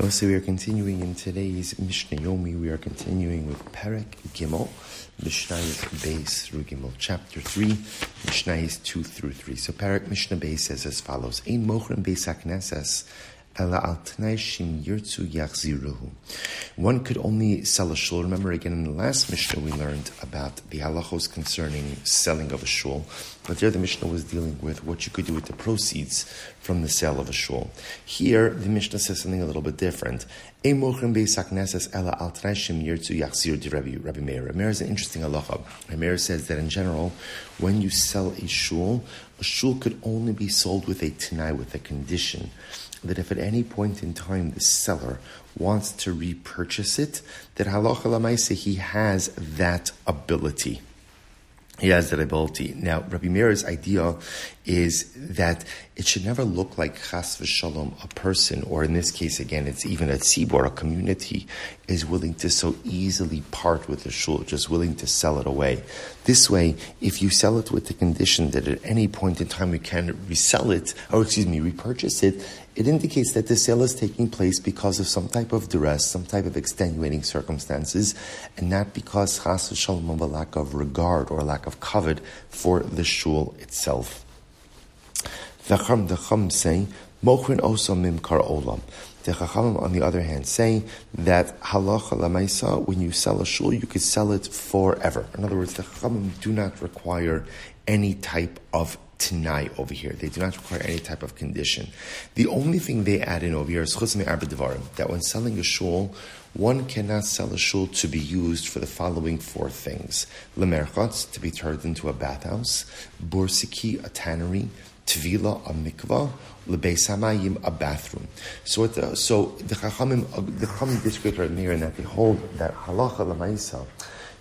Also, we are continuing in today's Mishnah Yomi. We are continuing with Perek Gimel, Mishnah Beis through Gimel, chapter three, Mishnah two through three. So Perek Mishnah Beis says as follows: Ein mochrim beis one could only sell a shul. Remember again in the last Mishnah we learned about the halachos concerning selling of a shul. But there the Mishnah was dealing with what you could do with the proceeds from the sale of a shul. Here the Mishnah says something a little bit different. Rabbi Meir is an interesting halacha. Rabbi Meir says that in general, when you sell a shul, a shul could only be sold with a tenai, with a condition that if at any point in time the seller wants to repurchase it, that halacha lamaisa he has that ability. He has that ability. Now, Rabbi Meir's idea is that it should never look like chas v'shalom, a person, or in this case, again, it's even a tzibor, a community, is willing to so easily part with the shul, just willing to sell it away. This way, if you sell it with the condition that at any point in time you can resell it, or excuse me, repurchase it, it indicates that the sale is taking place because of some type of duress, some type of extenuating circumstances, and not because chas v'shalom of a lack of regard or lack of covet for the shul itself. The Chum, the Chum say, Mochrin osa mimkar olam. The Chachamim, on the other hand, say that halacha lamaisa, when you sell a shul, you could sell it forever. In other words, the Chachamim do not require any type of tenai over here. They do not require any type of condition. The only thing they add in over here is that when selling a shul, one cannot sell a shul to be used for the following four things: lemerchatz, to be turned into a bathhouse; borsiki, a tannery; tvila, a mikvah, lebeis a bathroom. So, the, so the chachamim, uh, the chachamim disagree right here in that they hold that halacha lemaisa,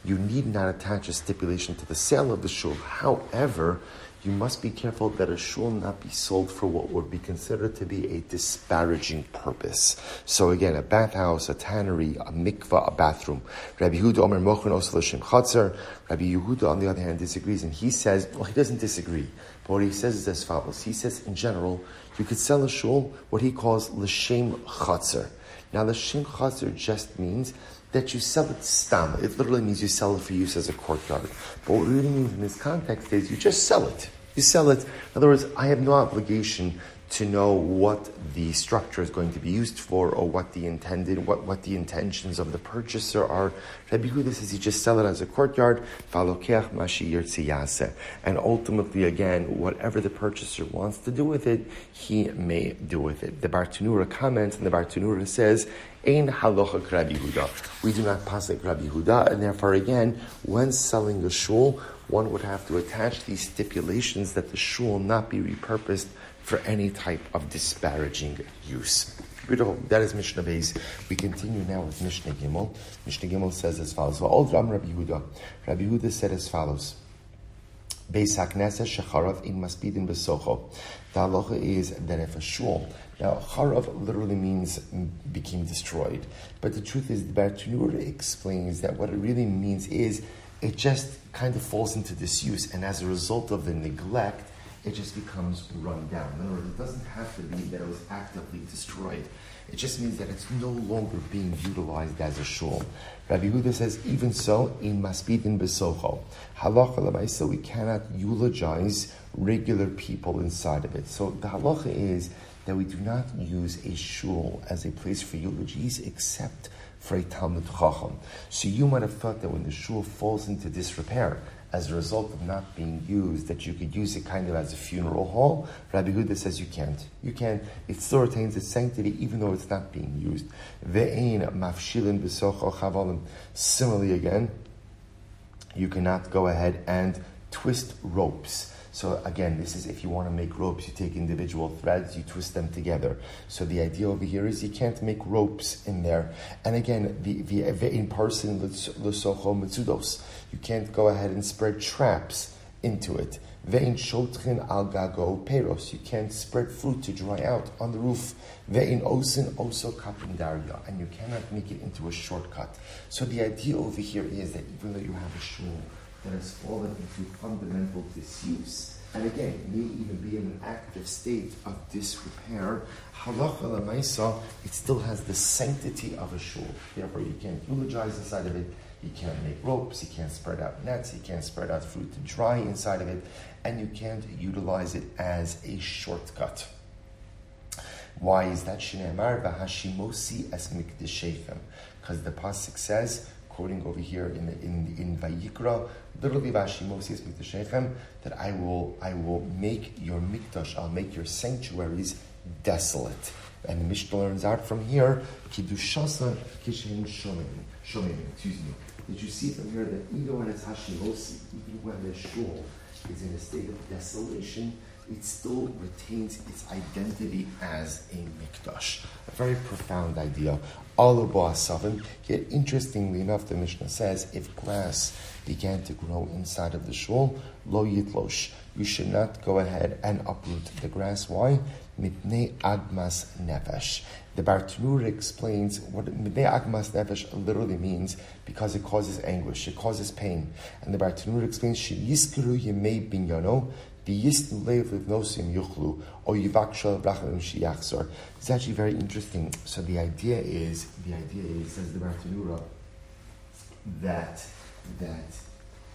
you need not attach a stipulation to the sale of the shul. However, you must be careful that a shul not be sold for what would be considered to be a disparaging purpose. So again, a bathhouse, a tannery, a mikvah, a bathroom. Rabbi Yehuda Omer Osel Chatzar. Rabbi Yehuda, on the other hand, disagrees, and he says, well, he doesn't disagree. But what he says is as follows. He says, in general, you could sell a shul what he calls l'shem chatzar. Now, l'shem chatzar just means that you sell it stam. It literally means you sell it for use as a courtyard. But what it really means in this context is you just sell it. You sell it. In other words, I have no obligation to know what the structure is going to be used for or what the intended, what, what the intentions of the purchaser are. Rabbi Huda says you just sell it as a courtyard, and ultimately, again, whatever the purchaser wants to do with it, he may do with it. The Bartanura comments, and the Bartanura says, Ein halacha Rabbi. We do not pass like Rabbi Huda, and therefore, again, when selling a shul, one would have to attach these stipulations that the shul not be repurposed for any type of disparaging use. Beautiful. That is Mishnah Beis. We continue now with Mishnah Gimel. Mishnah Gimel says as follows. Old Ram Rabbi Yehuda. Rabbi Yehuda said as follows. Beis HaKnesses shecharav in maspidin besocho. The halacha is that if a shul, now charav literally means became destroyed, but the truth is the Bartanura explains that what it really means is it just kind of falls into disuse, and as a result of the neglect, it just becomes run down. In other words, it doesn't have to be that it was actively destroyed. It just means that it's no longer being utilized as a shul. Rabbi Huda says, even so, in maspidin besocho, halacha lemaisa, we cannot eulogize regular people inside of it. So the halacha is that we do not use a shul as a place for eulogies except for a Talmud Chacham. So you might have thought that when the shul falls into disrepair, as a result of not being used, that you could use it kind of as a funeral hall. Rabbi Huda says you can't. You can't. It still retains its sanctity even though it's not being used. Similarly, again, you cannot go ahead and twist ropes. So again, this is if you want to make ropes, you take individual threads, you twist them together. So the idea over here is you can't make ropes in there. And again, the the in porsin l'socho mitzudos, you can't go ahead and spread traps into it. Ve'in shotchin al gago peros. You can't spread fruit to dry out on the roof. Ve'in osin oso kapindaria. And you cannot make it into a shortcut. So the idea over here is that even though you have a shul, that has fallen into fundamental disuse, and again, may even be in an active state of disrepair, halacha lemaisa, it still has the sanctity of a shul. Therefore, you can't eulogize inside of it, you can't make ropes, you can't spread out nets, you can't spread out fruit to dry inside of it, and you can't utilize it as a shortcut. Why is that? Shneemar v'hashimosi es mikdeshechem. Because the pasuk says, quoting over here in in in Vayikra, literally v'hashimosi es mikdeshechem, that I will I will make your mikdash, I'll make your sanctuaries desolate. And the Mishnah learns out from here, kiddushasa kishem shomim. Shomim, excuse me. Did you see from here that even when it's hashimosi, even when the shul is in a state of desolation, it still retains its identity as a mikdash. A very profound idea. All seven. Yet interestingly enough, the Mishnah says if grass began to grow inside of the shul, lo yitlosh. You should not go ahead and uproot the grass. Why? Mipnei agmas nefesh. The Bartanura explains what Mipnei agmas nefesh literally means because it causes anguish, it causes pain. And the Bartanura explains, Yiskuru yemei binyano, it's actually very interesting. So the idea is, the idea is, says the Bartanura, that that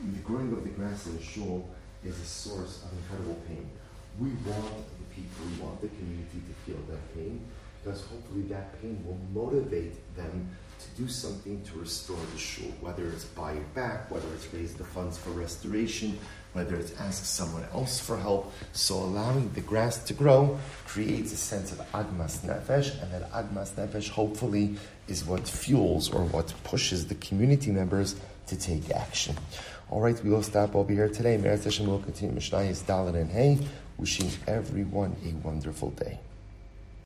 the growing of the grass in the shul is a source of incredible pain. We want the people, we want the community to feel that pain, because hopefully that pain will motivate them to do something to restore the shul, whether it's buy it back, whether it's raise the funds for restoration, whether it's ask someone else for help. So allowing the grass to grow creates a sense of agmas nefesh, and that agmas nefesh hopefully is what fuels or what pushes the community members to take action. All right, we will stop over here today. Meretz Hashem will continue Mishnah is Dalet and Hey, wishing everyone a wonderful day.